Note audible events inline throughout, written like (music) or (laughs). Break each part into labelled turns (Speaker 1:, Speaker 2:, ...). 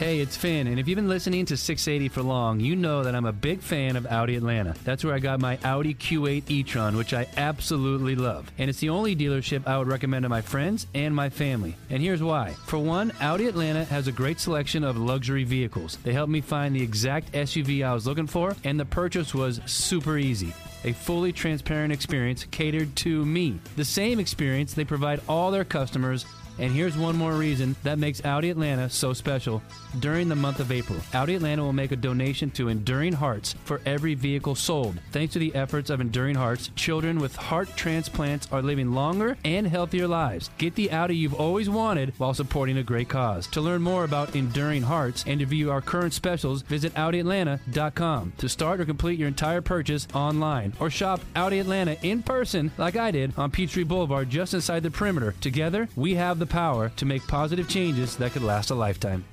Speaker 1: Hey, it's Finn, and if you've been listening to 680 for long, you know that I'm a big fan of Audi Atlanta. That's where I got my Audi Q8 e-tron, which I absolutely love. And it's the only dealership I would recommend to my friends and my family. And here's why. For one, Audi Atlanta has a great selection of luxury vehicles. They helped me find the exact SUV I was looking for, and the purchase was super easy a fully transparent experience catered to me. The same experience they provide all their customers and here's one more reason that makes Audi Atlanta so special. During the month of April, Audi Atlanta will make a donation to Enduring Hearts for every vehicle sold. Thanks to the efforts of Enduring Hearts, children with heart transplants are living longer and healthier lives. Get the Audi you've always wanted while supporting a great cause. To learn more about Enduring Hearts and to view our current specials, visit AudiAtlanta.com. To start or complete your entire purchase online or shop Audi Atlanta in person like I did on Peachtree Boulevard just inside the perimeter. Together, we have the power to make positive changes that could last a lifetime.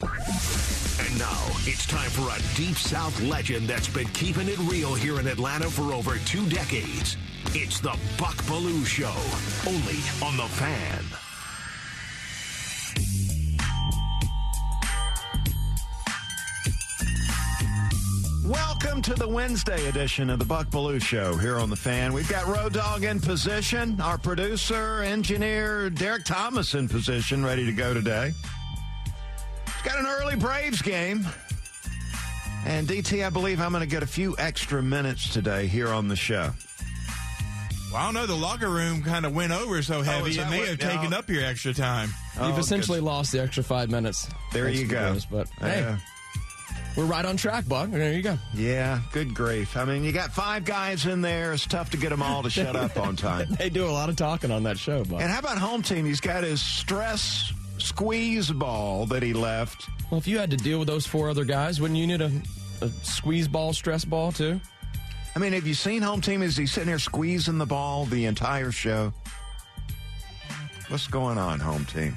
Speaker 2: And now it's time for a Deep South legend that's been keeping it real here in Atlanta for over two decades. It's the Buck Belue Show, only on The Fan.
Speaker 3: Welcome to the Wednesday edition of the Buck Belue Show here on the Fan. We've got Road Dog in position, our producer, engineer Derek Thomas in position, ready to go today. He's got an early Braves game. And DT, I believe I'm going to get a few extra minutes today here on the show.
Speaker 4: Well, I don't know. The locker room kind of went over so oh, heavy,
Speaker 3: is
Speaker 4: it may
Speaker 3: what-
Speaker 4: have taken up your extra time.
Speaker 5: You've
Speaker 3: Oh,
Speaker 5: essentially
Speaker 3: good.
Speaker 5: lost the extra five minutes.
Speaker 3: There
Speaker 5: Thanks
Speaker 3: you go.
Speaker 5: those, but hey,
Speaker 3: Yeah.
Speaker 5: We're right on track, Buck. There you go.
Speaker 3: Yeah, good grief. I mean, you got five guys in there. It's tough to get them all to shut up on time. (laughs)
Speaker 5: They do a lot of talking on that show, Buck.
Speaker 3: And how about home team? He's got his stress squeeze ball that he left.
Speaker 5: Well, if you had to deal with those four other guys, wouldn't you need a, a squeeze ball, stress ball too?
Speaker 3: I mean, have you seen home team? Is he sitting there squeezing the ball the entire show? What's going on, home team?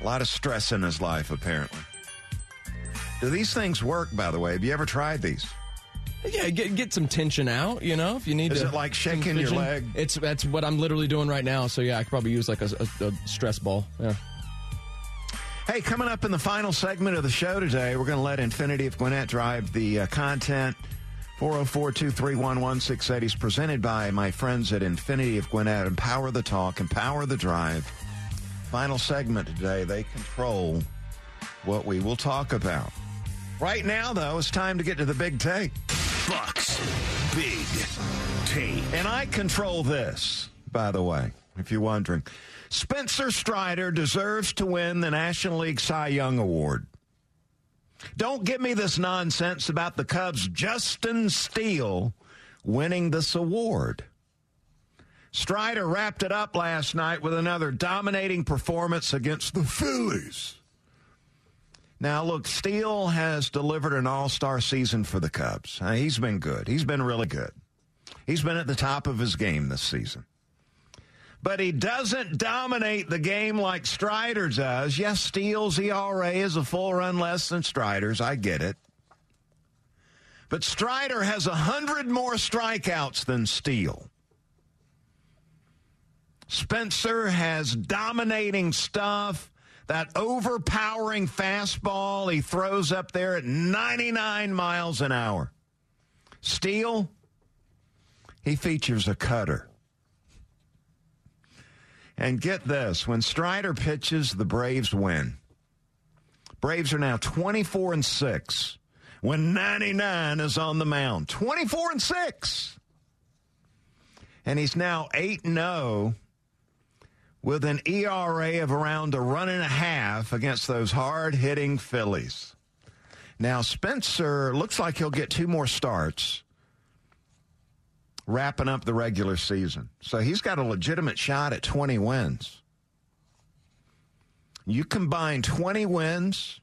Speaker 3: A lot of stress in his life, apparently. Do these things work, by the way? Have you ever tried these?
Speaker 5: Yeah, get get some tension out. You know, if you need
Speaker 3: Is
Speaker 5: to.
Speaker 3: it like shaking your leg?
Speaker 5: It's that's what I'm literally doing right now. So yeah, I could probably use like a, a, a stress ball. Yeah.
Speaker 3: Hey, coming up in the final segment of the show today, we're going to let Infiniti of Gwinnett drive the uh, content. 404 231 1680 is presented by my friends at Infiniti of Gwinnett. Empower the talk, empower the drive. Final segment today, they control what we will talk about. Right now, though, it's time to get to the big take.
Speaker 2: Bucks Big Take.
Speaker 3: And I control this, by the way, if you're wondering. Spencer Strider deserves to win the National League Cy Young Award. Don't give me this nonsense about the Cubs' Justin Steele winning this award. Strider wrapped it up last night with another dominating performance against the Phillies. Now, look, Steele has delivered an all star season for the Cubs. Uh, he's been good. He's been really good. He's been at the top of his game this season. But he doesn't dominate the game like Strider does. Yes, Steele's ERA is a full run less than Strider's. I get it. But Strider has a hundred more strikeouts than Steele. Spencer has dominating stuff. That overpowering fastball he throws up there at 99 miles an hour. Steele, he features a cutter. And get this when Strider pitches, the Braves win. Braves are now 24 and 6 when 99 is on the mound. 24 and 6. And he's now 8 and 0 with an ERA of around a run and a half against those hard hitting Phillies. Now, Spencer looks like he'll get two more starts wrapping up the regular season. So he's got a legitimate shot at 20 wins. You combine 20 wins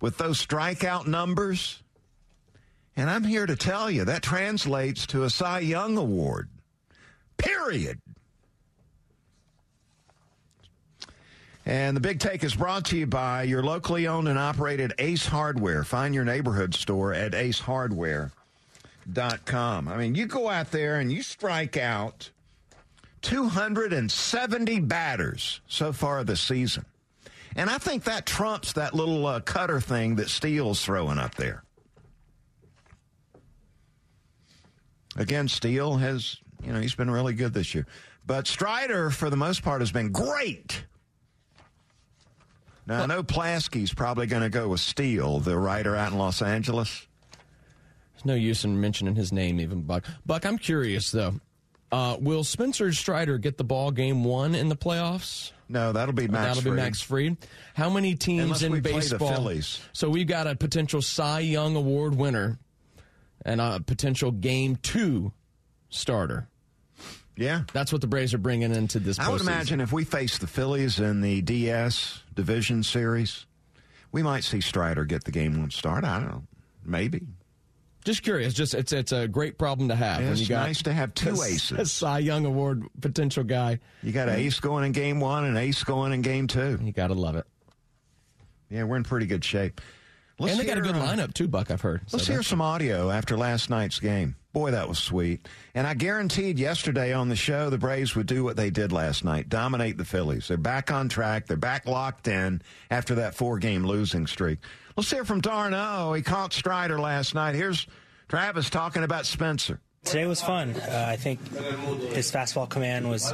Speaker 3: with those strikeout numbers, and I'm here to tell you that translates to a Cy Young Award. Period. And the big take is brought to you by your locally owned and operated Ace Hardware. Find your neighborhood store at acehardware.com. I mean, you go out there and you strike out 270 batters so far this season. And I think that trumps that little uh, cutter thing that Steele's throwing up there. Again, Steele has, you know, he's been really good this year. But Strider, for the most part, has been great. Now, I know Plaschke's probably going to go with Steele, the writer out in Los Angeles.
Speaker 5: There's no use in mentioning his name, even Buck. Buck, I'm curious though. Uh, will Spencer Strider get the ball game one in the playoffs?
Speaker 3: No, that'll be Max.
Speaker 5: That'll
Speaker 3: Fried.
Speaker 5: be Max Fried. How many teams
Speaker 3: Unless
Speaker 5: in
Speaker 3: we play the
Speaker 5: baseball?
Speaker 3: Phillies.
Speaker 5: So we've got a potential Cy Young Award winner and a potential Game Two starter.
Speaker 3: Yeah.
Speaker 5: That's what the Braves are bringing into this.
Speaker 3: I would imagine if we face the Phillies in the DS Division Series, we might see Strider get the game one start. I don't know. Maybe.
Speaker 5: Just curious. Just it's it's a great problem to have when
Speaker 3: It's
Speaker 5: you got
Speaker 3: nice to have two (laughs)
Speaker 5: a,
Speaker 3: aces. (laughs)
Speaker 5: A Cy Young Award potential guy.
Speaker 3: You got an ace going in game one and ace going in game two.
Speaker 5: You got to love it.
Speaker 3: Yeah, we're in pretty good shape. Let's
Speaker 5: and they got a good
Speaker 3: uh,
Speaker 5: lineup too, Buck. I've heard.
Speaker 3: Let's
Speaker 5: So
Speaker 3: hear some audio after last night's game. Boy, that was sweet. And I guaranteed yesterday on the show the Braves would do what they did last night dominate the Phillies. They're back on track. They're back locked in after that four game losing streak. Let's hear from d'Arnaud. He caught Strider last night. Here's Travis talking about Spencer.
Speaker 6: Today was fun. Uh, I think his fastball command was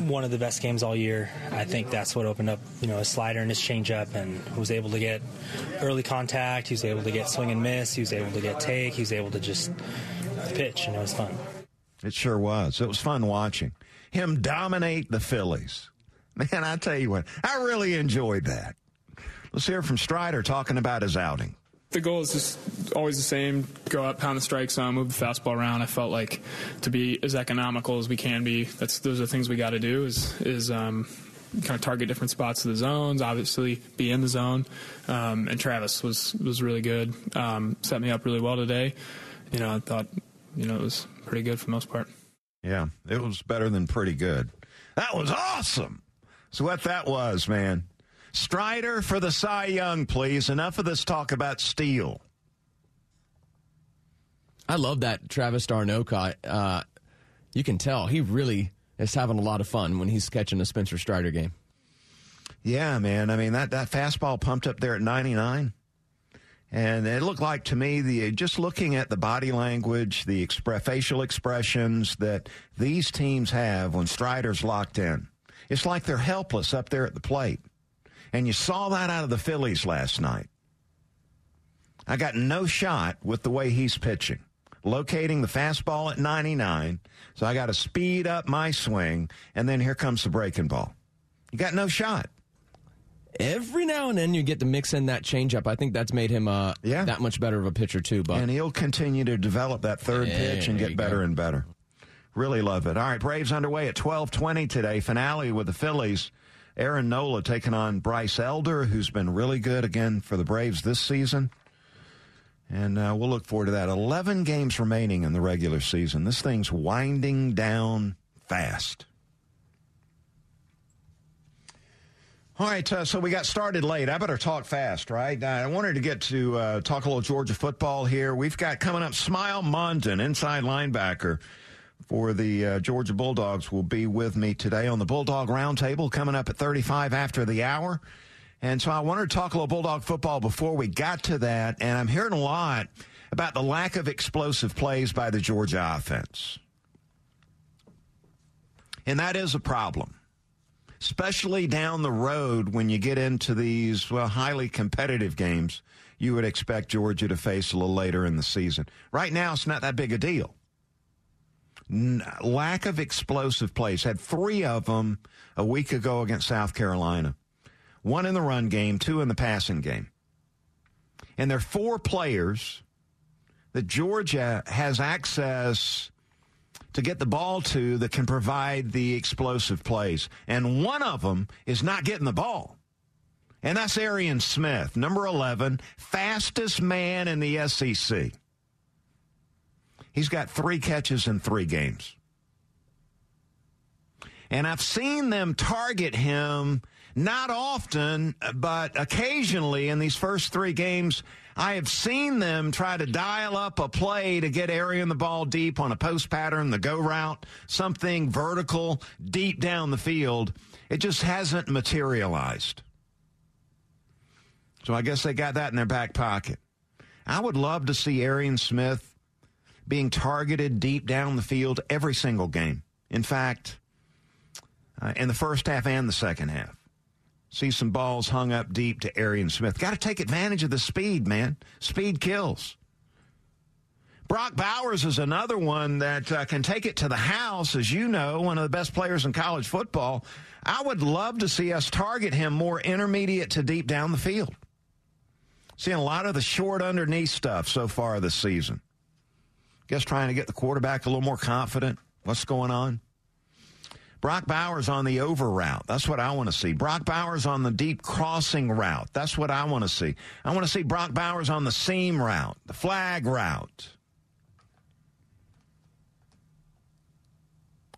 Speaker 6: one of the best games all year. I think that's what opened up, you know, his slider and his changeup, and was able to get early contact. He was able to get swing and miss. He was able to get take. He was able to just pitch, and it was fun.
Speaker 3: It sure was. It was fun watching him dominate the Phillies. (laughs) Man, I tell you what, I really enjoyed that. Let's hear from Strider talking about his outing.
Speaker 7: The goal is just always the same go up pound the strike zone move the fastball around i felt like to be as economical as we can be that's those are things we got to do is is um, kind of target different spots of the zones obviously be in the zone um, and travis was was really good um, set me up really well today you know i thought you know it was pretty good for the most part
Speaker 3: Yeah, it was better than pretty good. That was awesome. So what that was, man. Strider for the Cy Young, please. Enough of this talk about Steele.
Speaker 5: I love that Travis d'Arnaud caught. Uh, you can tell he really is having a lot of fun when he's catching a Spencer Strider game.
Speaker 3: Yeah, man. I mean that that fastball pumped up there at 99. And it looked like to me the just looking at the body language, the expre- facial expressions that these teams have when Strider's locked in. It's like they're helpless up there at the plate. And you saw that out of the Phillies last night. I got no shot with the way he's pitching. Locating the fastball at 99. So I got to speed up my swing. And then here comes the breaking ball. You got no shot.
Speaker 5: Every now and then you get to mix in that changeup. I think that's made him uh,
Speaker 3: Yeah.
Speaker 5: that much better of a pitcher too. But
Speaker 3: And he'll continue to develop that third
Speaker 5: Yeah,
Speaker 3: pitch and get better
Speaker 5: go.
Speaker 3: and better. Really love it. All right, Braves underway at 12:20 today. Finale with the Phillies. Aaron Nola taking on Bryce Elder, who's been really good again for the Braves this season. And uh, we'll look forward to that. 11 games remaining in the regular season. This thing's winding down fast. All right, uh, so we got started late. I better talk fast, right? I wanted to get to uh, talk a little Georgia football here. We've got coming up Smael Mondon, inside linebacker for the uh, Georgia Bulldogs, will be with me today on the Bulldog Roundtable coming up at 35 after the hour. And so I wanted to talk a little Bulldog football before we got to that. And I'm hearing a lot about the lack of explosive plays by the Georgia offense. And that is a problem especially down the road when you get into these well highly competitive games you would expect Georgia to face a little later in the season. Right now it's not that big a deal. Lack of explosive plays. Had 3 of them a week ago against South Carolina. One in the run game, two in the passing game. And there are four players that Georgia has access to get the ball to that can provide the explosive plays. And one of them is not getting the ball. And that's Arian Smith, number 11, fastest man in the SEC. He's got three catches in three games. And I've seen them target him not often, but occasionally in these first three games. I have seen them try to dial up a play to get Arian the ball deep on a post pattern, the go route, something vertical deep down the field. It just hasn't materialized. So I guess they got that in their back pocket. I would love to see Arian Smith being targeted deep down the field every single game. In fact, uh, in the first half and the second half. See some balls hung up deep to Arian Smith. Got to take advantage of the speed, man. Speed kills. Brock Bowers is another one that uh, can take it to the house, as you know, one of the best players in college football. I would love to see us target him more intermediate to deep down the field. Seeing a lot of the short underneath stuff so far this season. Guess trying to get the quarterback a little more confident. What's going on? Brock Bowers on the over route. That's what I want to see. Brock Bowers on the deep crossing route. That's what I want to see. I want to see Brock Bowers on the seam route, the flag route.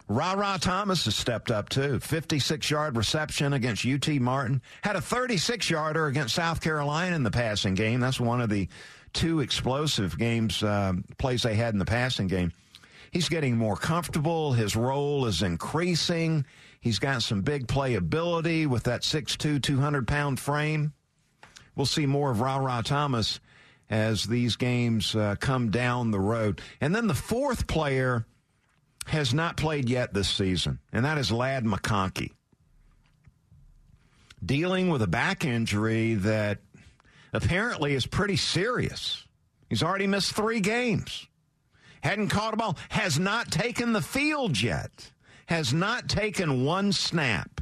Speaker 3: Rara Thomas has stepped up too. 56 yard reception against UT Martin. Had a 36 yarder against South Carolina in the passing game. That's one of the two explosive games, uh, plays they had in the passing game. He's getting more comfortable. His role is increasing. He's got some big playability with that 6'2, 200 pound frame. We'll see more of Rara Thomas as these games uh, come down the road. And then the fourth player has not played yet this season, and that is Ladd McConkey. Dealing with a back injury that apparently is pretty serious. He's already missed three games. Hadn't caught a ball, has not taken the field yet, has not taken one snap.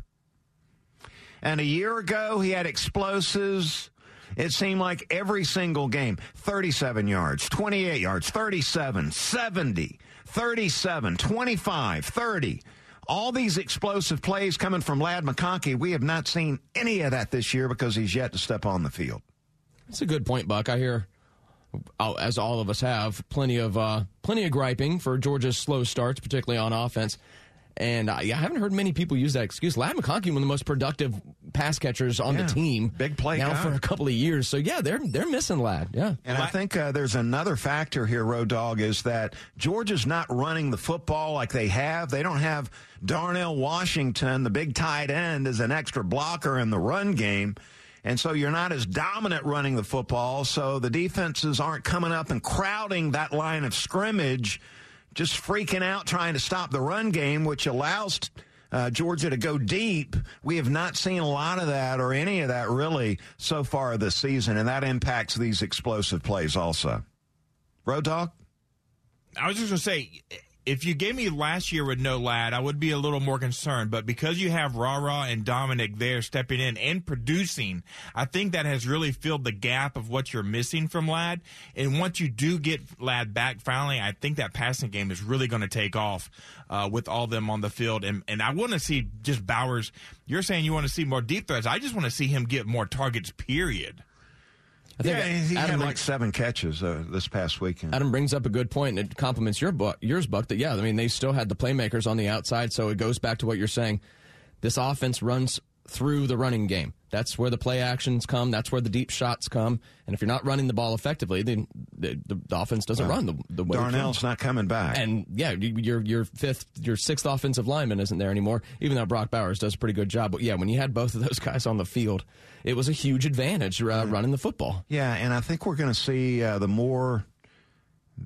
Speaker 3: And a year ago, he had explosives. It seemed like every single game 37 yards, 28 yards, 37, 70, 37, 25, 30. All these explosive plays coming from Ladd McConkey, we have not seen any of that this year because he's yet to step on the field.
Speaker 5: That's a good point, Buck. I hear, uh, as all of us have, plenty of uh, plenty of griping for Georgia's slow starts, particularly on offense. And I, I haven't heard many people use that excuse. Ladd McConkey, one of the most productive pass catchers on
Speaker 3: Yeah,
Speaker 5: the team,
Speaker 3: big play
Speaker 5: now
Speaker 3: guy.
Speaker 5: for a couple of years. So yeah, they're they're missing Ladd. Yeah,
Speaker 3: And I think uh, there's another factor here, Road Dog, is that Georgia's not running the football like they have. They don't have Darnell Washington, the big tight end, as an extra blocker in the run game. And so you're not as dominant running the football. So the defenses aren't coming up and crowding that line of scrimmage, just freaking out trying to stop the run game, which allows uh, Georgia to go deep. We have not seen a lot of that or any of that really so far this season, and that impacts these explosive plays also. Road Dog?
Speaker 4: I was just going to say, if you gave me last year with no Ladd, I would be a little more concerned. But because you have Rara and Dominic there stepping in and producing, I think that has really filled the gap of what you're missing from Ladd. And once you do get Ladd back finally, I think that passing game is really going to take off uh, with all them on the field. And, and I want to see just Bowers. You're saying you want to see more deep threats. I just want to see him get more targets, period.
Speaker 5: I think
Speaker 3: Yeah, he had
Speaker 5: Adam
Speaker 3: like seven catches uh, this past weekend.
Speaker 5: Adam brings up a good point, and it complements your buck, yours, Buck. That yeah, I mean they still had the playmakers on the outside, so it goes back to what you're saying. This offense runs through the running game. That's where the play actions come. That's where the deep shots come. And if you're not running the ball effectively, then the, the, the offense doesn't run the, the way it
Speaker 3: Darnell's not coming back.
Speaker 5: And yeah, you- your your fifth, your sixth offensive lineman isn't there anymore. Even though Brock Bowers does a pretty good job, but yeah, when you had both of those (laughs) guys on the field, it was a huge advantage uh, running the football.
Speaker 3: Yeah, and I think we're going to see uh, the more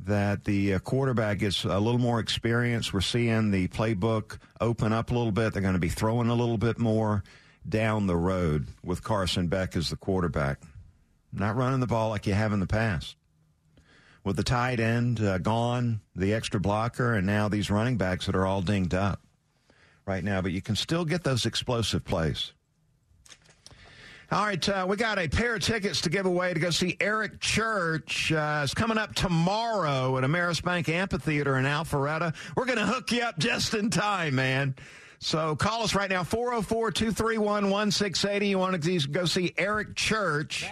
Speaker 3: that the uh, quarterback gets a little more experience, we're seeing the playbook open up a little bit. They're going to be throwing a little bit more down the road with Carson Beck as the quarterback. Not running the ball like you have in the past. With the tight end uh, gone, the extra blocker, and now these running backs that are all dinged up right now, but you can still get those explosive plays. All right, uh, we got a pair of tickets to give away to go see Eric Church. Uh, it's coming up tomorrow at Ameris Bank Amphitheater in Alpharetta. We're going to hook you up just in time, man. So call us right now, 404 231 1680. You want to go see Eric Church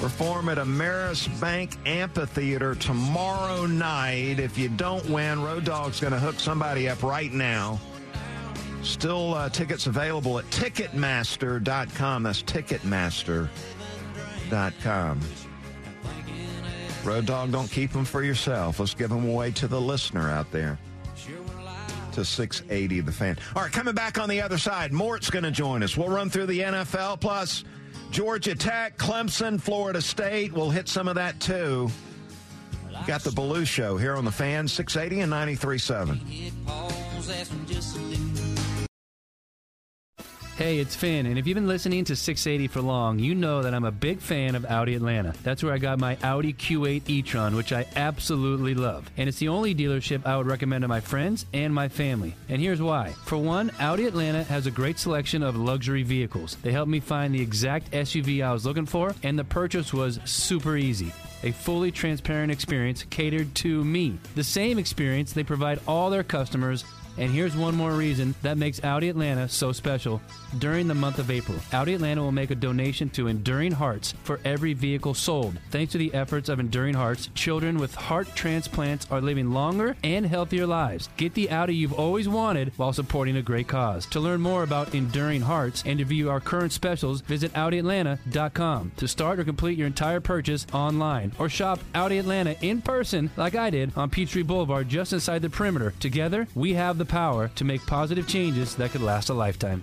Speaker 3: perform at Ameris Bank Amphitheater tomorrow night. If you don't win, Road Dog's going to hook somebody up right now. Still uh, tickets available at Ticketmaster.com. That's Ticketmaster.com. Road Dog, don't keep them for yourself. Let's give them away to the listener out there. To 680, the fan. All right, coming back on the other side, Mort's going to join us. We'll run through the NFL. Plus, Georgia Tech, Clemson, Florida State. We'll hit some of that too. Got the Belue Show here on the fan, 680 and 93.7.
Speaker 1: Hey, it's Finn, and if you've been listening to 680 for long, you know that I'm a big fan of Audi Atlanta. That's where I got my Audi Q8 e-tron, which I absolutely love. And it's the only dealership I would recommend to my friends and my family. And here's why. For one, Audi Atlanta has a great selection of luxury vehicles. They helped me find the exact SUV I was looking for, and the purchase was super easy a fully transparent experience catered to me. The same experience they provide all their customers and here's one more reason that makes Audi Atlanta so special. During the month of April, Audi Atlanta will make a donation to Enduring Hearts for every vehicle sold. Thanks to the efforts of Enduring Hearts, children with heart transplants are living longer and healthier lives. Get the Audi you've always wanted while supporting a great cause. To learn more about Enduring Hearts and to view our current specials, visit AudiAtlanta.com. To start or complete your entire purchase online or shop Audi Atlanta in person like I did on Peachtree Boulevard just inside the perimeter. Together, we have the power to make positive changes that could last a lifetime.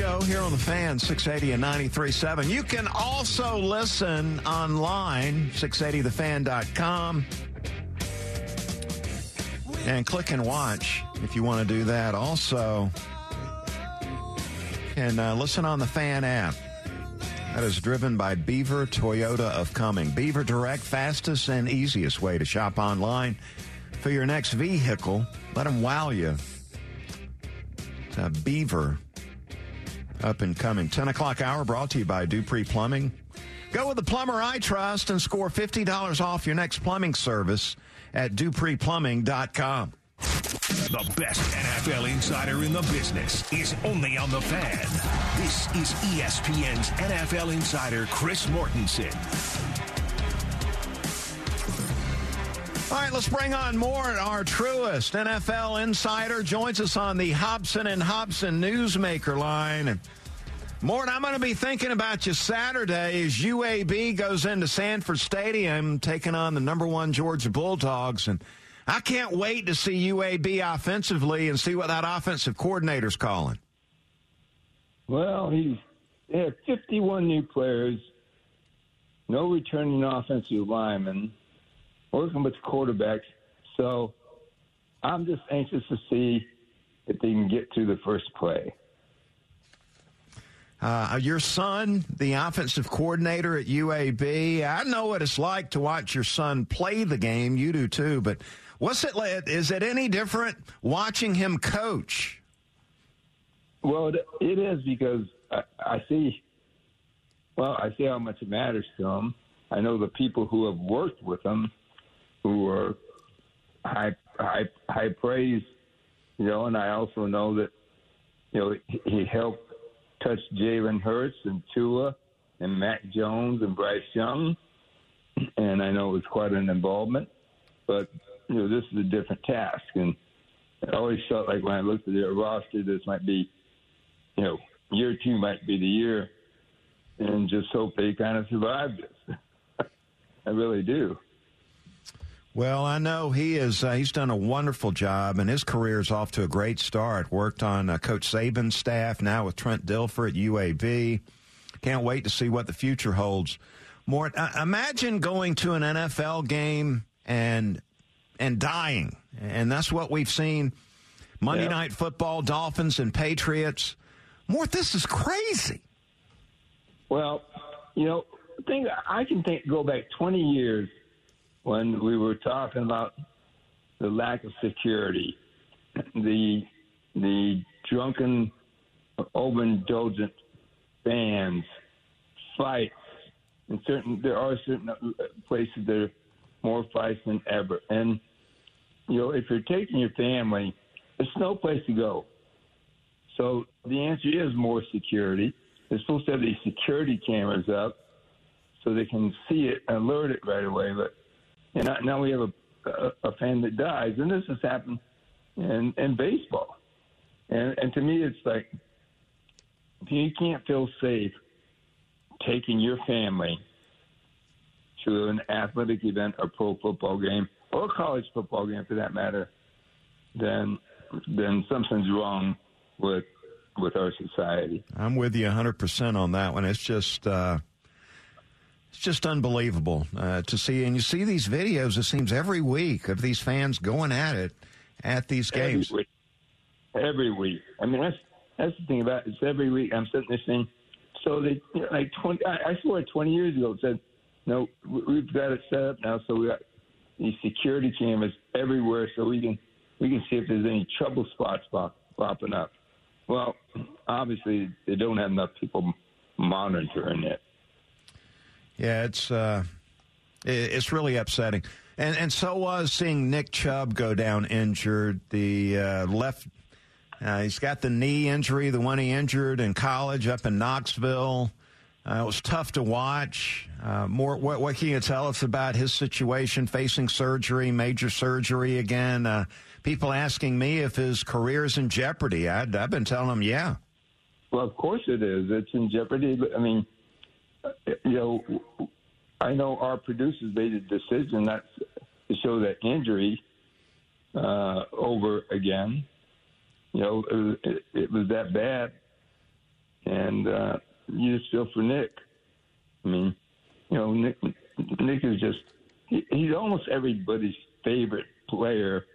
Speaker 3: Show here on the fan, 680 and 93.7. You can also listen online, 680thefan.com. And click and watch if you want to do that. Also, and uh, listen on the fan app. That is driven by Beaver Toyota of Cumming. Beaver Direct, fastest and easiest way to shop online for your next vehicle. Let them wow you. Uh, Beaver up and coming. 10 o'clock hour brought to you by Dupree Plumbing. Go with the plumber I trust and score $50 off your next plumbing service at dupreeplumbing.com.
Speaker 2: The best NFL insider in the business is only on the fan. This is ESPN's NFL insider, Chris Mortensen.
Speaker 3: All right, let's bring on Mort. Our truest NFL insider joins us on the Hobson and Hobson Newsmaker line. And Mort, I'm going to be thinking about you Saturday as UAB goes into Sanford Stadium taking on the number one Georgia Bulldogs. And I can't wait to see UAB offensively and see what that offensive coordinator's calling.
Speaker 8: Well, he's they have 51 new players, no returning offensive linemen, working with quarterbacks. So I'm just anxious to see if they can get to the first play.
Speaker 3: Uh, your son, the offensive coordinator at UAB, I know what it's like to watch your son play the game. You do too, but what's it like? Is it any different watching him coach?
Speaker 8: Well, it, it is because I, I see. Well, I see how much it matters to him. I know the people who have worked with him, who are high high high praise, you know, and I also know that you know he, he helped touch Jalen Hurts and Tua and Mac Jones and Bryce Young, and I know it was quite an involvement, but you know this is a different task, and I always felt like when I looked at their roster, this might be, you know, year two might be the year, and just hope they kind of survive this. (laughs) I really do.
Speaker 3: Well, I know he is. Uh, he's done a wonderful job, and his career is off to a great start. Worked on uh, Coach Saban's staff, now with Trent Dilfer at UAB. Can't wait to see what the future holds. Mort, uh, imagine going to an NFL game and and dying, and that's what we've seen. Monday
Speaker 8: Yeah.
Speaker 3: Night Football, Dolphins and Patriots. Mort, this is crazy.
Speaker 8: Well, you know, think I can think go back 20 years when we were talking about the lack of security, (laughs) the the drunken, overindulgent fans, fights, and certain there are certain uh, places that are more fights than ever. And you know, if you're taking your family, there's no place to go. So the answer is more security. They're supposed to have these security cameras up so they can see it and alert it right away. But and now we have a, a, a fan that dies, and this has happened in, in baseball. And, and to me, it's like you can't feel safe taking your family to an athletic event, a pro football game, or a college football game for that matter, then then something's wrong with with our society.
Speaker 3: I'm with you 100% on that one. It's just uh, it's just unbelievable uh, to see, and you see these videos. It seems every week of these fans going at it at these games.
Speaker 8: Every week. Every week. I mean, that's that's the thing about it. It's every week. I'm sitting there saying, so they you know, like 20. I, I swear, 20 years ago, it said, no, we've got it set up now, so we got these security cameras everywhere, so we can we can see if there's any trouble spots pop, popping up. Well, obviously they don't have enough people monitoring it.
Speaker 3: Yeah, it's uh, it's really upsetting, and and so was seeing Nick Chubb go down injured. The uh, left, uh, he's got the knee injury, the one he injured in college up in Knoxville. Uh, it was tough to watch. Uh, Mort, what, what, can you tell us about his situation, facing surgery, major surgery again? Uh, people asking me if his career is in jeopardy. i have been telling them, yeah.
Speaker 8: Well, of course it is. It's in jeopardy. I mean, you know, I know our producers made a decision not to show that injury uh, over again. You know, it was, it, was that bad, and uh, you just feel for Nick. I mean, you know, Nick, Nick is just he, he's almost everybody's favorite player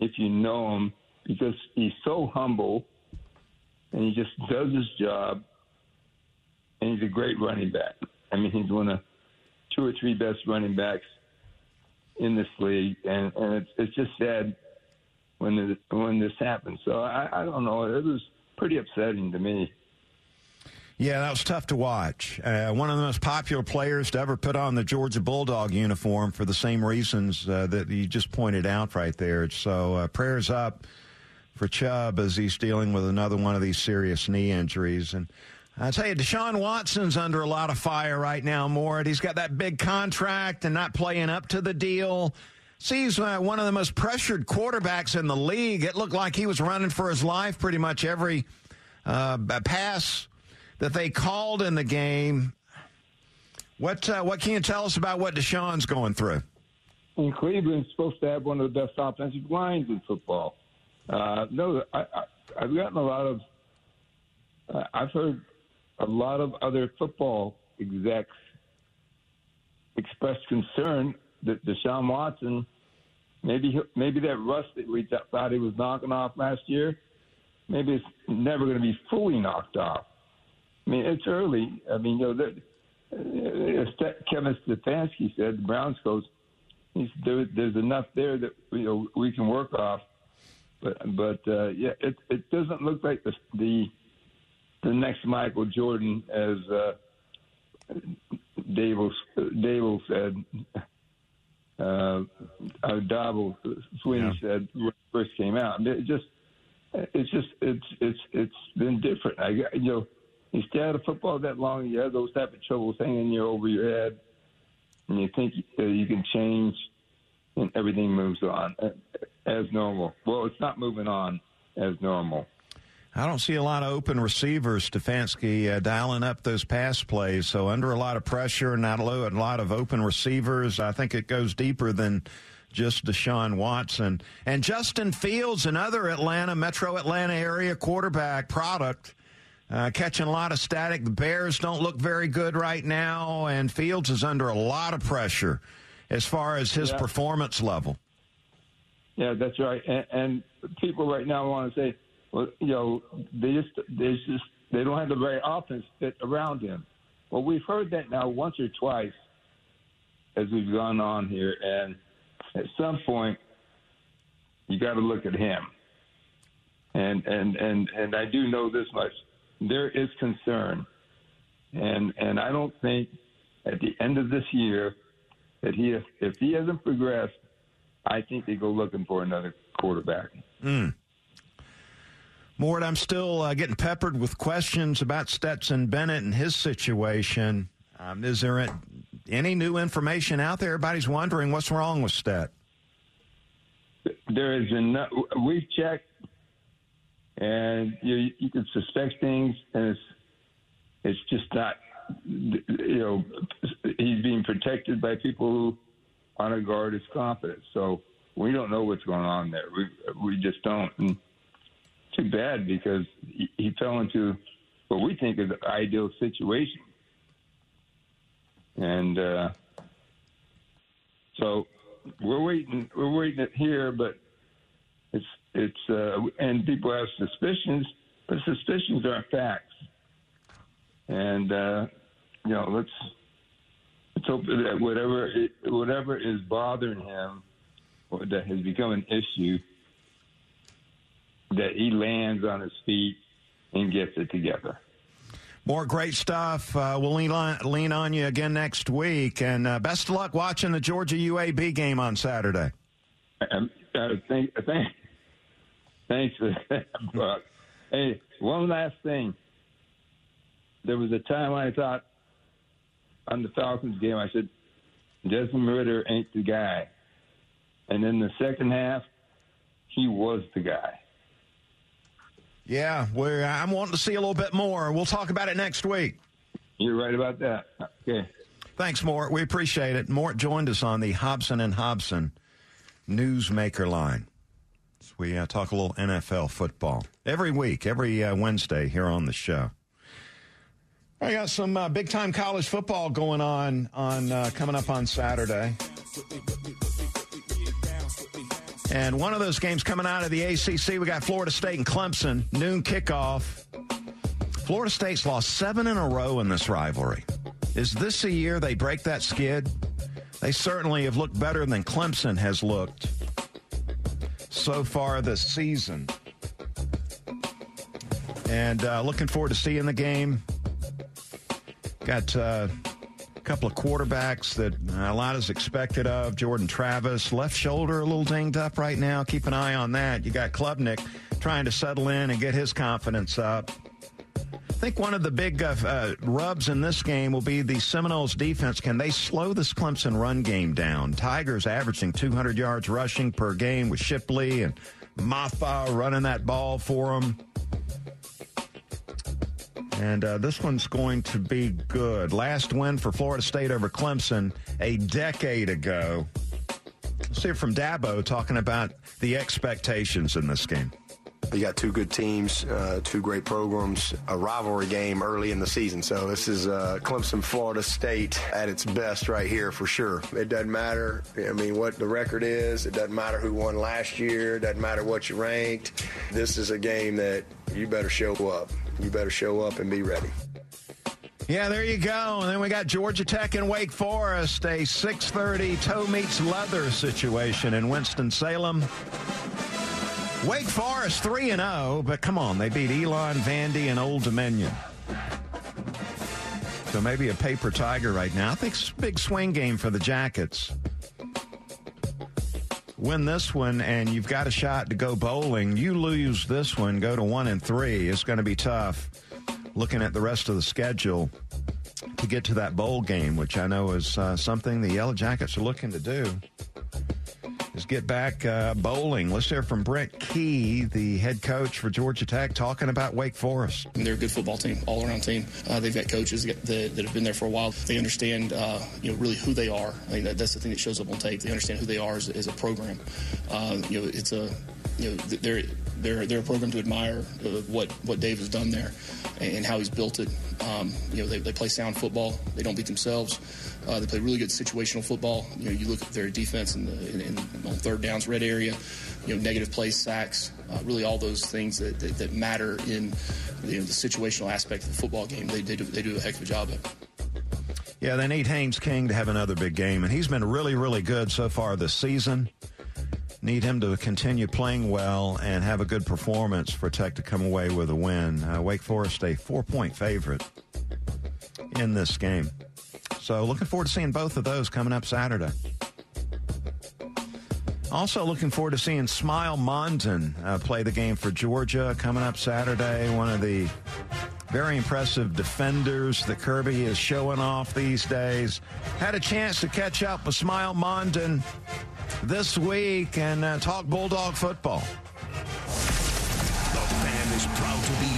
Speaker 8: if you know him because he's so humble and he just does his job and he's a great running back. I mean, he's one of two or three best running backs in this league, and and it's it's just sad when this, when this happened. So I, I don't know. It was pretty upsetting to me.
Speaker 3: Yeah, that was tough to watch. Uh, one of the most popular players to ever put on the Georgia Bulldog uniform for the same reasons uh, that you just pointed out right there. So uh, prayers up for Chubb as he's dealing with another one of these serious knee injuries. And I tell you, Deshaun Watson's under a lot of fire right now, Mort. He's got that big contract and not playing up to the deal. He's uh, one of the most pressured quarterbacks in the league. It looked like he was running for his life pretty much every uh, pass that they called in the game. What uh, what can you tell us about what Deshaun's going through?
Speaker 8: In Cleveland's supposed to have one of the best offensive lines in football. Uh, no, I, I, I've gotten a lot of. Uh, I've heard a lot of other football execs expressed concern that Deshaun Watson, maybe maybe that rust that we thought he was knocking off last year, maybe it's never going to be fully knocked off. I mean, it's early. I mean, you know, the, as Kevin Stefanski said, the Browns coach, there, there's enough there that you know we can work off. But but uh, yeah, it it doesn't look like the the the next Michael Jordan, as uh, Dable, Dable said, uh, uh, Sweeney yeah. said when it first came out. It just, it's just, it's, it's, it's been different. I, you know, you stay out of football that long, you have those type of troubles hanging you over your head, and you think that you can change, and everything moves on uh, as normal. Well, it's not moving on as normal.
Speaker 3: I don't see a lot of open receivers, Stefanski, uh, dialing up those pass plays. So under a lot of pressure, not a lot of open receivers. I think it goes deeper than just Deshaun Watson. And Justin Fields, another Atlanta, metro Atlanta area quarterback product, uh, catching a lot of static. The Bears don't look very good right now, and Fields is under a lot of pressure as far as his yeah. performance level.
Speaker 8: Yeah, that's right. And, and people right now want to say, well, you know, they just they just they don't have the right offense fit around him. Well, we've heard that now once or twice as we've gone on here, and at some point, you got to look at him. And and and and I do know this much: there is concern, and and I don't think at the end of this year that he if he hasn't progressed, I think they go looking for another quarterback.
Speaker 3: Mm. Mort, I'm still uh, getting peppered with questions about Stetson Bennett and his situation. Um, is there any new information out there? Everybody's wondering what's wrong with Stet.
Speaker 8: There is enough. We've checked, and you, you can suspect things, and it's it's just not. You know, he's being protected by people who honor guard his confidence. So we don't know what's going on there. We we just don't. And too bad because he, he fell into what we think is an ideal situation. And uh, so we're waiting. We're waiting it here, but it's it's uh, and people have suspicions, but suspicions aren't facts. And uh, you know, let's let's hope that whatever whatever is bothering him, or that has become an issue, that he lands on his feet and gets it together.
Speaker 3: Mort great stuff. Uh, we'll lean on, lean on you again next week. And uh, best of luck watching the Georgia UAB game on Saturday.
Speaker 8: Um, uh, thank, thank, thanks for that, Buck. Hey, one last thing. There was a time I thought on the Falcons game, I said, Desmond Ridder ain't the guy. And in the second half, he was the guy.
Speaker 3: Yeah, we're, I'm wanting to see a little bit more. We'll talk about it next week.
Speaker 8: You're right about that. Okay.
Speaker 3: Thanks, Mort. We appreciate it. Mort joined us on the Hobson and Hobson Newsmaker line. So we uh, talk a little NFL football every week, every uh, Wednesday here on the show. I got some uh, big time college football going on on uh, coming up on Saturday. And one of those games coming out of the ACC, we got Florida State and Clemson, noon kickoff. Florida State's lost seven in a row in this rivalry. Is this a year they break that skid? They certainly have looked better than Clemson has looked so far this season. And uh, looking forward to seeing the game. Got uh, couple of quarterbacks that a lot is expected of. Jordan Travis, left shoulder a little dinged up right now. Keep an eye on that. You got Klubnik trying to settle in and get his confidence up. I think one of the big uh, uh, rubs in this game will be the Seminoles defense. Can they slow this Clemson run game down? Tigers averaging 200 yards rushing per game with Shipley and Mafah running that ball for them. And uh, this one's going to be good. Last win for Florida State over Clemson a decade ago. Let's hear from Dabo talking about the expectations in this game.
Speaker 9: You got two good teams, uh, two great programs, a rivalry game early in the season. So this is uh, Clemson, Florida State at its best right here for sure. It doesn't matter. I mean, what the record is. It doesn't matter who won last year. It doesn't matter what you ranked. This is a game that you better show up you better show up and be ready.
Speaker 3: Yeah, there you go. And then we got Georgia Tech and Wake Forest, a 6:30 toe meets leather situation in Winston Salem. Wake Forest 3 and 0, but come on, they beat Elon Vandy and Old Dominion. So maybe a paper tiger right now. I think it's a big swing game for the Jackets. Win this one, and you've got a shot to go bowling. You lose this one, go to one and three. It's going to be tough. Looking at the rest of the schedule to get to that bowl game, which I know is uh, something the Yellow Jackets are looking to do is get back uh, bowling. Let's hear from Brent Key, the head coach for Georgia Tech, talking about Wake Forest.
Speaker 10: They're a good football team, all around team. Uh, they've got coaches that, that, have been there for a while. They understand, uh, you know, really who they are. I mean, that, that's the thing that shows up on tape. They understand who they are as, as a program. Uh, you know, it's a, you know, they're they're they're a program to admire what what Dave has done there and how he's built it. Um, you know, they, they play sound football. They don't beat themselves. Uh, they play really good situational football. You know, you look at their defense in on third downs, red area. You know, negative plays, sacks, uh, really all those things that, that, that matter in you know, the situational aspect of the football game. They, they do they do a heck of a job.
Speaker 3: Yeah, they need Haynes King to have another big game, and he's been really, really good so far this season. Need him to continue playing well and have a good performance for Tech to come away with a win. Uh, Wake Forest a four point favorite in this game. So looking forward to seeing both of those coming up Saturday. Also, looking forward to seeing Smael Mondon uh, play the game for Georgia coming up Saturday. One of the very impressive defenders that Kirby is showing off these days. Had a chance to catch up with Smael Mondon this week and uh, talk Bulldog football.
Speaker 2: The fan is proud to be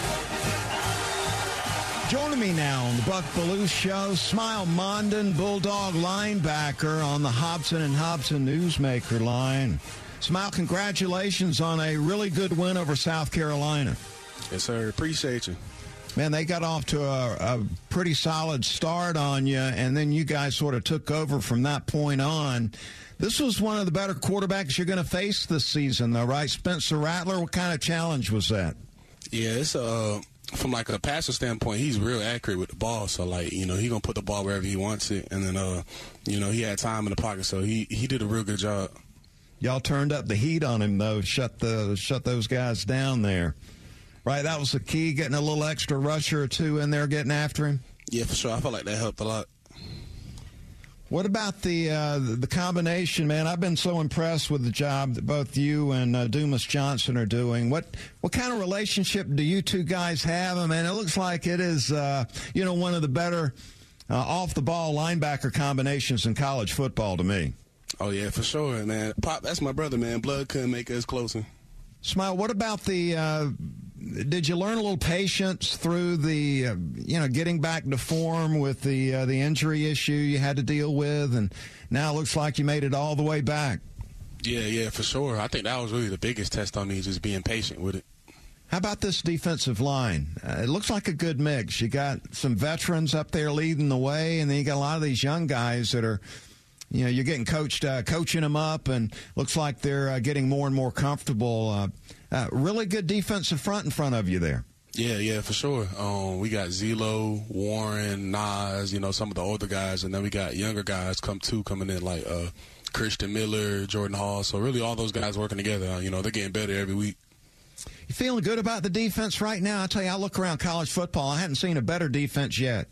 Speaker 3: Joining me now on the Buck Belue Show, Smael Mondon, Bulldog linebacker on the Hobson and Hobson Newsmaker line. Smael, congratulations on a really good win over South Carolina.
Speaker 11: Yes, sir. Appreciate you.
Speaker 3: Man, they got off to a, a pretty solid start on you, and then you guys sort of took over from that point on. This was one of the better quarterbacks you're going to face this season, though, right? Spencer Rattler, what kind of challenge was that?
Speaker 11: Yeah, it's uh from like a passer standpoint, he's real accurate with the ball. So like, you know, he gonna put the ball wherever he wants it, and then uh, you know, he had time in the pocket, so he he did a real good job.
Speaker 3: Y'all turned up the heat on him though, shut the shut those guys down there. Right, that was the key, getting a little extra rusher or two in there, getting after him.
Speaker 11: Yeah, for sure. I felt like that helped a lot.
Speaker 3: What about the uh, the combination, man? I've been so impressed with the job that both you and uh, Dumas Johnson are doing. What what kind of relationship do you two guys have? I mean, it looks like it is, uh, you know, one of the better uh, off the ball linebacker combinations in college football to me.
Speaker 11: Oh yeah, for sure, man. Pop, that's my brother, man. Blood couldn't make us closer.
Speaker 3: Smael. What about the? Uh, did you learn a little patience through the, uh, you know, getting back to form with the uh, the injury issue you had to deal with, and now it looks like you made it all the way back.
Speaker 11: Yeah, yeah, for sure. I think that was really the biggest test on me, just being patient with it.
Speaker 3: How about this defensive line? Uh, it looks like a good mix. You got some veterans up there leading the way, and then you got a lot of these young guys that are you know, you're getting coached, uh, coaching them up, and looks like they're uh, getting more and more comfortable. Uh, really good defensive front in front of you there.
Speaker 11: Yeah, yeah, for sure. Um, we got Zelo, Warren, Nas, you know, some of the older guys, and then we got younger guys come too coming in like uh, Christian Miller, Jordan Hall. So really, all those guys working together. Uh, you know, they're getting better every week.
Speaker 3: You feeling good about the defense right now? I tell you, I look around college football. I hadn't seen a better defense yet.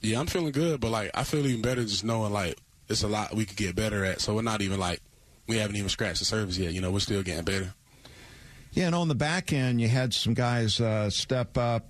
Speaker 11: Yeah, I'm feeling good, but like I feel even better just knowing like it's a lot we could get better at. So we're not even like we haven't even scratched the surface yet. You know, we're still getting better.
Speaker 3: Yeah, and on the back end, you had some guys uh, step up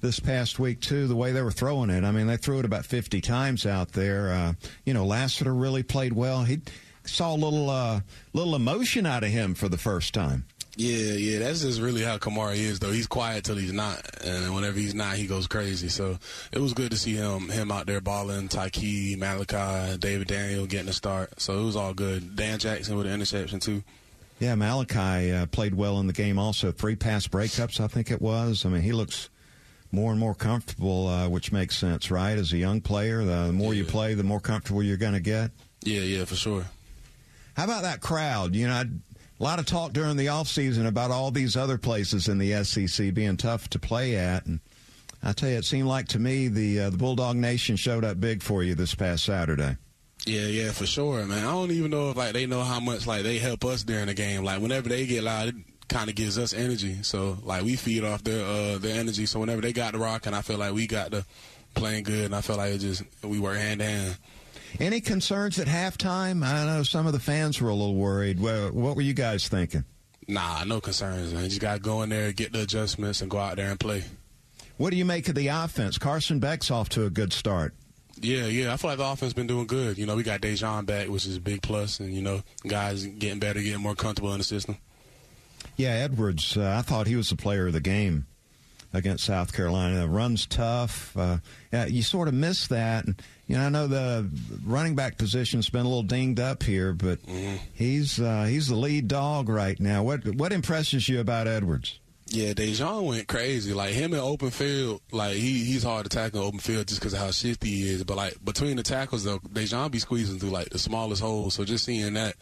Speaker 3: this past week too. The way they were throwing it, I mean, they threw it about 50 times out there. Uh, you know, Lassiter really played well. He saw a little uh, little emotion out of him for the first time.
Speaker 11: Yeah, yeah, that's just really how Kamari is, though. He's quiet till he's not, and whenever he's not, he goes crazy. So it was good to see him him out there balling. Tyke, Malachi, David Daniel getting a start. So it was all good. Dan Jackson with an interception too.
Speaker 3: Yeah, Malachi uh, played well in the game. Also, three pass breakups, I think it was. I mean, he looks more and more comfortable, uh, which makes sense, right? As a young player, the more yeah. you play, the more comfortable you're going to get.
Speaker 11: Yeah, yeah, for sure.
Speaker 3: How about that crowd? You know, I'd, a lot of talk during the offseason about all these other places in the SEC being tough to play at. And I tell you, it seemed like to me the uh, the Bulldog Nation showed up big for you this past Saturday.
Speaker 11: Yeah, yeah, for sure, man. I don't even know if like they know how much like they help us during the game. Like whenever they get loud, it kind of gives us energy. So like we feed off their uh, their energy. So whenever they got the rock, and I feel like we got the playing good, and I feel like it just we were hand in hand.
Speaker 3: Any concerns at halftime? I know some of the fans were a little worried. What were you guys thinking?
Speaker 11: Nah, no concerns, man. You just got to go in there, get the adjustments, and go out there and play.
Speaker 3: What do you make of the offense? Carson Beck's off to a good start.
Speaker 11: Yeah, yeah. I feel like the offense has been doing good. You know, we got Daijun back, which is a big plus, and you know, guys getting better, getting more comfortable in the system.
Speaker 3: Yeah, Edwards. Uh, I thought he was the player of the game against South Carolina. Runs tough. Uh, yeah, you sort of miss that. And, you know, I know the running back position's been a little dinged up here, but mm-hmm. he's uh, he's the lead dog right now. What what impresses you about Edwards?
Speaker 11: Yeah, Daijun went crazy. Like him in open field, like he he's hard to tackle in open field just because of how shifty he is. But like between the tackles, though, Daijun be squeezing through like the smallest holes. So just seeing that,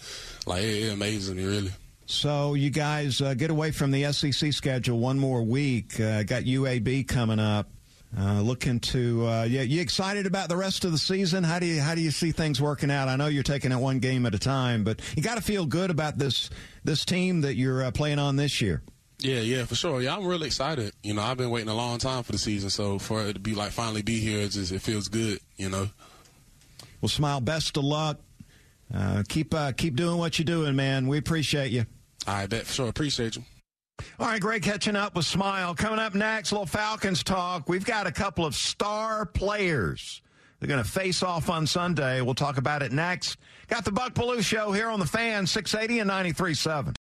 Speaker 11: like it, it amazes me really.
Speaker 3: So you guys uh, get away from the SEC schedule one more week. Uh, got UAB coming up. Uh, looking to uh, yeah, you excited about the rest of the season? How do you how do you see things working out? I know you're taking it one game at a time, but you got to feel good about this this team that you're uh, playing on this year.
Speaker 11: Yeah, yeah, for sure. Yeah, I'm really excited. You know, I've been waiting a long time for the season, so for it to be like finally be here, it just it feels good. You know.
Speaker 3: Well, Smael. Best of luck. Uh, keep uh, keep doing what you're doing, man. We appreciate you.
Speaker 11: I bet for sure. Appreciate you.
Speaker 3: All right, Greg catching up with Smael. Coming up next, little Falcons talk. We've got a couple of star players. They're going to face off on Sunday. We'll talk about it next. Got the Buck Belue Show here on the fan, 680 and 93.7.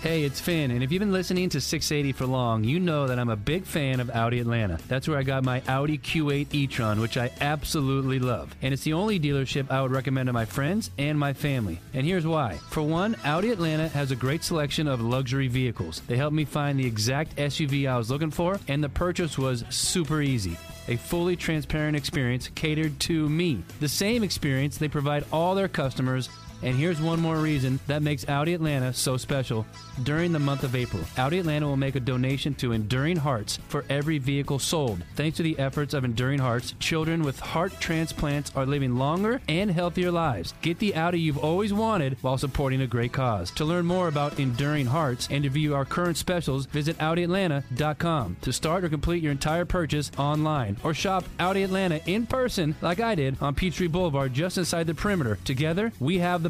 Speaker 1: Hey, it's Finn, and if you've been listening to 680 for long, you know that I'm a big fan of Audi Atlanta. That's where I got my Audi Q8 e-tron, which I absolutely love. And it's the only dealership I would recommend to my friends and my family. And here's why. For one, Audi Atlanta has a great selection of luxury vehicles. They helped me find the exact SUV I was looking for, and the purchase was super easy a fully transparent experience catered to me. The same experience they provide all their customers and here's one more reason that makes Audi Atlanta so special. During the month of April, Audi Atlanta will make a donation to Enduring Hearts for every vehicle sold. Thanks to the efforts of Enduring Hearts, children with heart transplants are living longer and healthier lives. Get the Audi you've always wanted while supporting a great cause. To learn more about Enduring Hearts and to view our current specials, visit AudiAtlanta.com. To start or complete your entire purchase online or shop Audi Atlanta in person like I did on Peachtree Boulevard just inside the perimeter. Together, we have the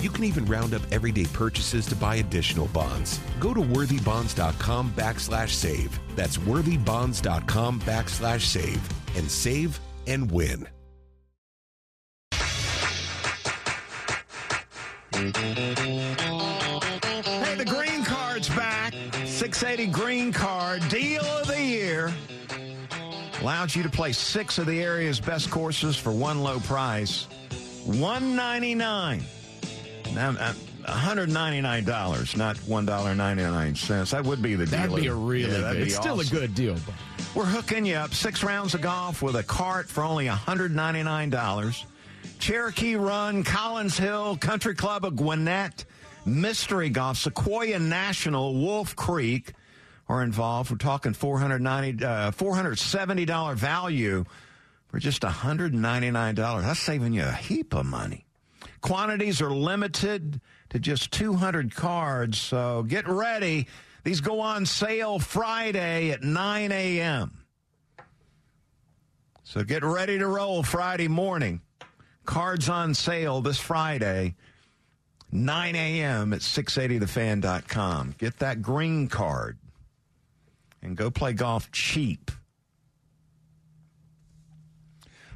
Speaker 12: You can even round up everyday purchases to buy additional bonds. Go to worthybonds.com backslash save. That's worthybonds.com backslash save and save and win.
Speaker 3: Hey, the green card's back. 680 green card, deal of the year. Allows you to play six of the area's best courses for one low price. 199 now, uh, $199, not $1.99. That would be the deal.
Speaker 5: That'd be a really
Speaker 3: yeah,
Speaker 5: good. It's
Speaker 3: awesome.
Speaker 5: still a good deal.
Speaker 3: We're hooking you up. Six rounds of golf with a cart for only $199. Cherokee Run, Collins Hill, Country Club of Gwinnett, Mystery Golf, Sequoia National, Wolf Creek are involved. We're talking 490, uh, $470 value for just $199. That's saving you a heap of money. Quantities are limited to just 200 cards, so get ready. These go on sale Friday at 9 a.m. So get ready to roll Friday morning. Cards on sale this Friday, 9 a.m. at 680thefan.com. Get that green card and go play golf cheap.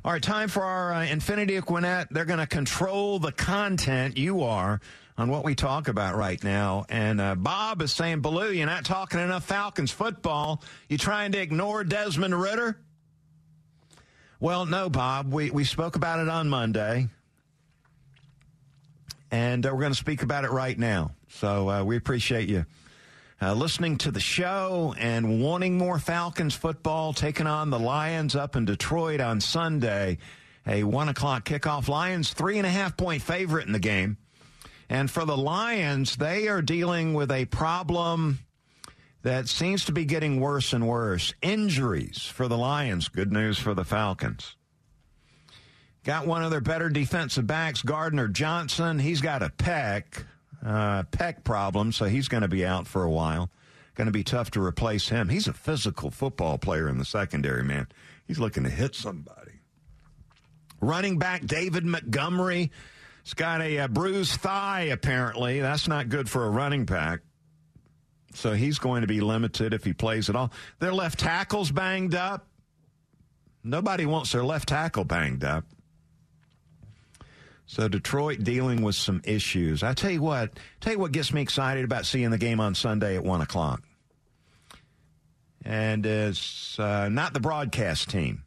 Speaker 3: All right, time for our uh, Infiniti Gwinnett. They're going to control the content you are on what we talk about right now. And uh, Bob is saying, Belue, you're not talking enough Falcons football. You trying to ignore Desmond Ridder? Well, no, Bob. We, we spoke about it on Monday. And uh, we're going to speak about it right now. So uh, we appreciate you uh, listening to the show and wanting more Falcons football, taking on the Lions up in Detroit on Sunday. A one o'clock kickoff. Lions three and a half point favorite in the game. And for the Lions, they are dealing with a problem that seems to be getting worse and worse. Injuries for the Lions. Good news for the Falcons. Got one of their better defensive backs, Gardner Johnson. He's got a pec uh, pec problem, so he's going to be out for a while. Going to be tough to replace him. He's a physical football player in the secondary, man. He's looking to hit somebody. Running back David Montgomery. He's got a, a bruised thigh, apparently. That's not good for a running back. So he's going to be limited if he plays at all. Their left tackle's banged up. Nobody wants their left tackle banged up. So Detroit dealing with some issues. I tell you what, tell you what gets me excited about seeing the game on Sunday at one o'clock. And it's uh, not the broadcast team.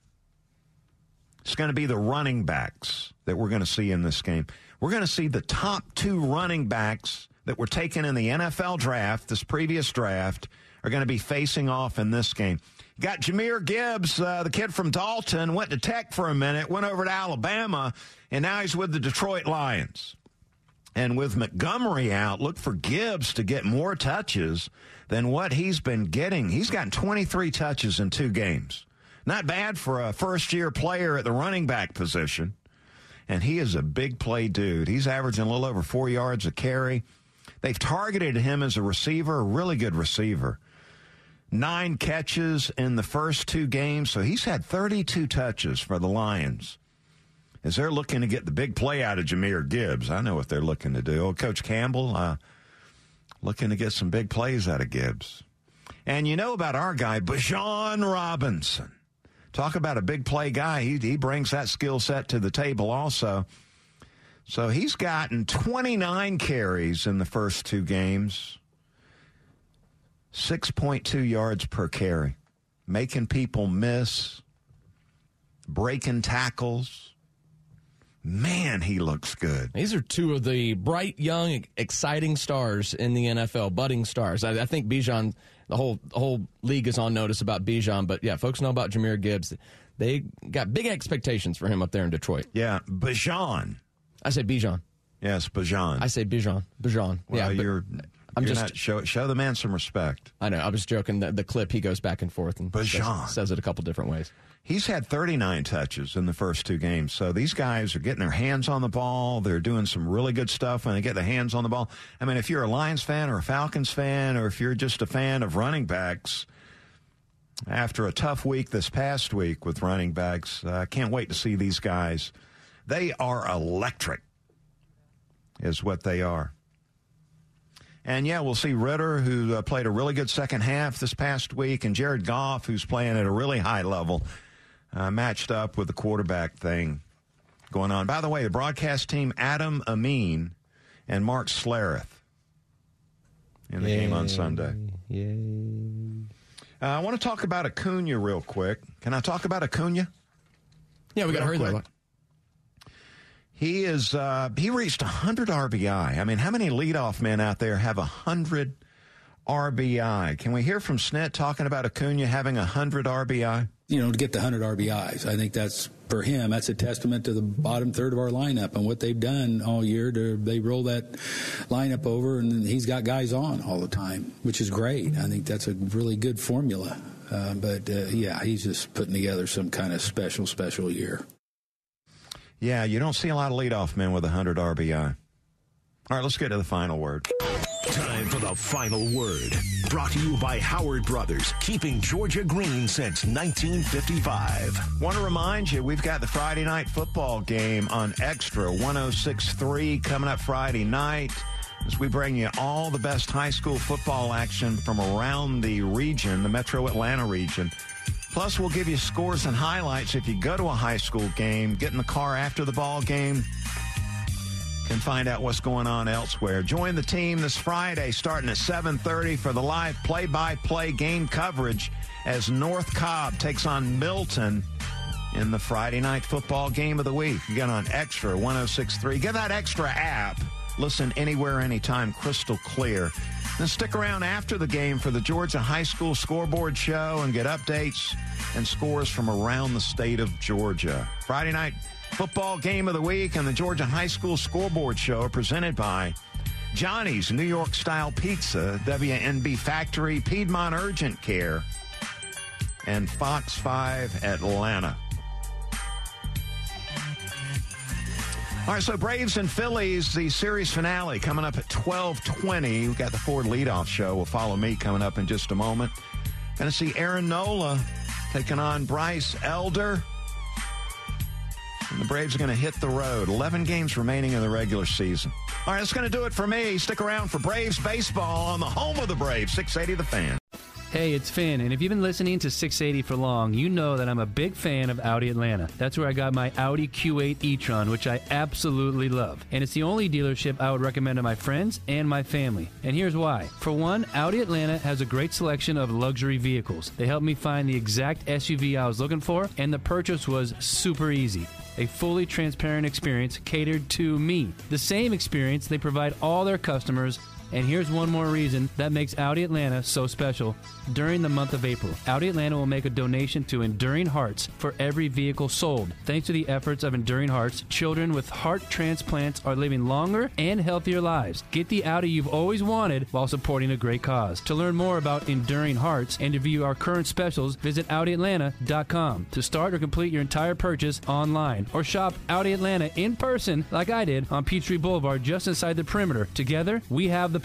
Speaker 3: It's going to be the running backs that we're going to see in this game. We're going to see the top two running backs that were taken in the NFL draft, this previous draft, are going to be facing off in this game. Got Jahmyr Gibbs, uh, the kid from Dalton, went to Tech for a minute, went over to Alabama, and now he's with the Detroit Lions. And with Montgomery out, look for Gibbs to get more touches than what he's been getting. He's gotten 23 touches in two games. Not bad for a first year player at the running back position. And he is a big play dude. He's averaging a little over four yards a carry. They've targeted him as a receiver, a really good receiver. Nine catches in the first two games, so he's had 32 touches for the Lions. As they're looking to get the big play out of Jahmyr Gibbs, I know what they're looking to do. Oh, Coach Campbell, uh, looking to get some big plays out of Gibbs. And you know about our guy, Bijan Robinson. Talk about a big play guy. He, he brings that skill set to the table also. So he's gotten 29 carries in the first two games, 6.2 yards per carry, making people miss, breaking tackles. Man, he looks good.
Speaker 5: These are two of the bright, young, exciting stars in the NFL, budding stars. I, I think Bijan, the whole the whole league is on notice about Bijan, but yeah, folks know about Jahmyr Gibbs. They got big expectations for him up there in Detroit.
Speaker 3: Yeah, Bijan.
Speaker 5: I say Bijan.
Speaker 3: Yes, Bijan.
Speaker 5: I say Bijan. Bijan.
Speaker 3: Well,
Speaker 5: yeah,
Speaker 3: you're.
Speaker 5: I'm
Speaker 3: you're
Speaker 5: just
Speaker 3: show show the man some respect.
Speaker 5: I know. I was joking. The, the clip he goes back and forth and says, says it a couple different ways.
Speaker 3: He's had 39 touches in the first two games. So these guys are getting their hands on the ball. They're doing some really good stuff when they get their hands on the ball. I mean, if you're a Lions fan or a Falcons fan, or if you're just a fan of running backs, after a tough week this past week with running backs, I uh, can't wait to see these guys. They are electric, is what they are. And yeah, we'll see Ridder, who uh, played a really good second half this past week, and Jared Goff, who's playing at a really high level, uh, matched up with the quarterback thing going on. By the way, the broadcast team, Adam Amin and Mark Schlereth in the Yay. game on Sunday.
Speaker 5: Yay.
Speaker 3: Uh, I want to talk about Acuna real quick. Can I talk about Acuna?
Speaker 5: Yeah, we got to hurry though.
Speaker 3: He is uh, he reached 100 RBI. I mean, how many leadoff men out there have 100 RBI? Can we hear from Snit talking about Acuna having 100 RBI?
Speaker 13: You know, to get the 100 RBIs, I think that's for him. That's a testament to the bottom third of our lineup and what they've done all year. To, they roll that lineup over, and he's got guys on all the time, which is great. I think that's a really good formula. Uh, but uh, yeah, he's just putting together some kind of special, special year.
Speaker 3: Yeah, you don't see a lot of leadoff men with 100 RBI. All right, let's get to the final word.
Speaker 2: Time for the final word. Brought to you by Howard Brothers, keeping Georgia green since 1955.
Speaker 3: Want to remind you, we've got the Friday night football game on Extra 1063 coming up Friday night as we bring you all the best high school football action from around the region, the metro Atlanta region. Plus, we'll give you scores and highlights if you go to a high school game, get in the car after the ball game, can find out what's going on elsewhere. Join the team this Friday starting at 7:30 for the live play-by-play game coverage as North Cobb takes on Milton in the Friday night football game of the week. You get on Extra 1063. Get that extra app. Listen anywhere, anytime, crystal clear. Then stick around after the game for the Georgia High School Scoreboard Show and get updates and scores from around the state of Georgia. Friday night football game of the week and the Georgia High School Scoreboard Show are presented by Johnny's New York Style Pizza, WNB Factory, Piedmont Urgent Care, and Fox 5 Atlanta. All right, so Braves and Phillies, the series finale coming up at 1220. We've got the Ford leadoff show. Will follow me coming up in just a moment. Going to see Aaron Nola taking on Bryce Elder. And the Braves are going to hit the road. 11 games remaining in the regular season. All right, that's going to do it for me. Stick around for Braves baseball on the home of the Braves, 680 The Fan.
Speaker 1: Hey, it's Finn, and if you've been listening to 680 for long, you know that I'm a big fan of Audi Atlanta. That's where I got my Audi Q8 e-tron, which I absolutely love. And it's the only dealership I would recommend to my friends and my family. And here's why. For one, Audi Atlanta has a great selection of luxury vehicles. They helped me find the exact SUV I was looking for, and the purchase was super easy a fully transparent experience catered to me. The same experience they provide all their customers and here's one more reason that makes Audi Atlanta so special. During the month of April, Audi Atlanta will make a donation to Enduring Hearts for every vehicle sold. Thanks to the efforts of Enduring Hearts, children with heart transplants are living longer and healthier lives. Get the Audi you've always wanted while supporting a great cause. To learn more about Enduring Hearts and to view our current specials, visit AudiAtlanta.com. To start or complete your entire purchase online or shop Audi Atlanta in person like I did on Peachtree Boulevard just inside the perimeter. Together, we have the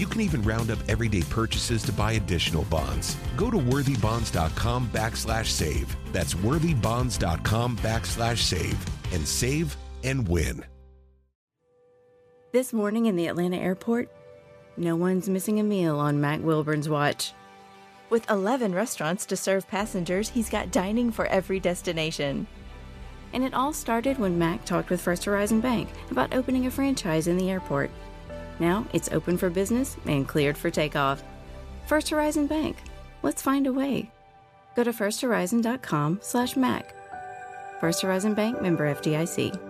Speaker 12: You can even round up everyday purchases to buy additional bonds. Go to worthybonds.com backslash save. That's worthybonds.com backslash save and save and win.
Speaker 14: This morning in the Atlanta airport, no one's missing a meal on Mac Wilburn's watch.
Speaker 15: With 11 restaurants to serve passengers, he's got dining for every destination.
Speaker 14: And it all started when Mac talked with First Horizon Bank about opening a franchise in the airport. Now it's open for business and cleared for takeoff. First Horizon Bank. Let's find a way. Go to firsthorizon.com slash Mac. First Horizon Bank member FDIC.